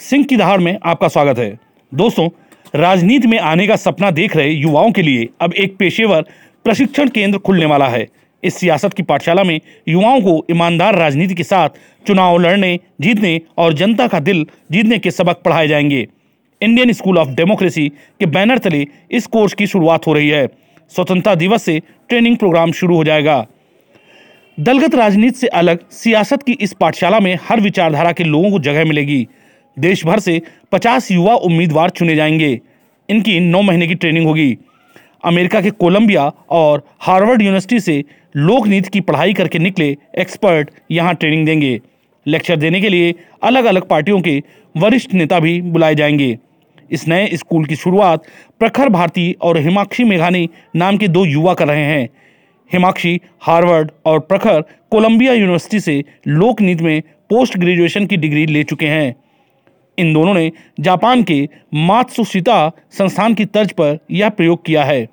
सिंह की दहाड़ में आपका स्वागत है। दोस्तों, राजनीति में आने का सपना देख रहे युवाओं के लिए अब एक पेशेवर प्रशिक्षण केंद्र खुलने वाला है। इस सियासत की पाठशाला में युवाओं को ईमानदार राजनीति के साथ चुनाव लड़ने, जीतने और जनता का दिल जीतने के सबक पढ़ाए जाएँगे। इंडियन स्कूल ऑफ़ डेमोक्रेसी के बैनर तले इस कोर्स की शुरुआत हो रही है। स्वतंत्रता दिवस से ट्रेनिंग प्रोग्राम शुरू हो जाएगा। दलगत राजनीति से अलग सियासत की इस पाठशाला में हर विचारधारा के लोगों को जगह मिलेगी। देश भर से 50 युवा उम्मीदवार चुने जाएँगे। इनकी नौ महीने की ट्रेनिंग होगी। अमेरिका के कोलंबिया और हार्वर्ड यूनिवर्सिटी से लोकनीति की पढ़ाई करके निकले एक्सपर्ट यहाँ ट्रेनिंग देंगे। लेक्चर देने के लिए अलग अलग पार्टियों के वरिष्ठ नेता भी बुलाए जाएँगे। इस नए स्कूल की शुरुआत प्रखर भारती और हिमाक्षी मेघानी नाम के दो युवा कर रहे हैं। हिमाक्षी हार्वर्ड और प्रखर कोलंबिया यूनिवर्सिटी से लोक लोकनीति में पोस्ट ग्रेजुएशन की डिग्री ले चुके हैं। इन दोनों ने जापान के मात्सुशिता संस्थान की तर्ज पर यह प्रयोग किया है।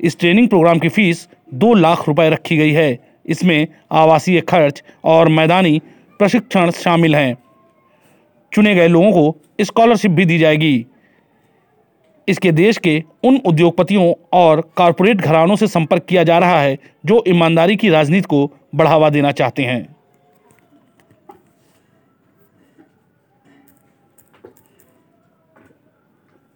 इस ट्रेनिंग प्रोग्राम की फ़ीस दो लाख रुपए रखी गई है। इसमें आवासीय खर्च और मैदानी प्रशिक्षण शामिल हैं। चुने गए लोगों को स्कॉलरशिप भी दी जाएगी। इसके देश के उन उद्योगपतियों और कॉरपोरेट घरानों से संपर्क किया जा रहा है जो ईमानदारी की राजनीति को बढ़ावा देना चाहते हैं।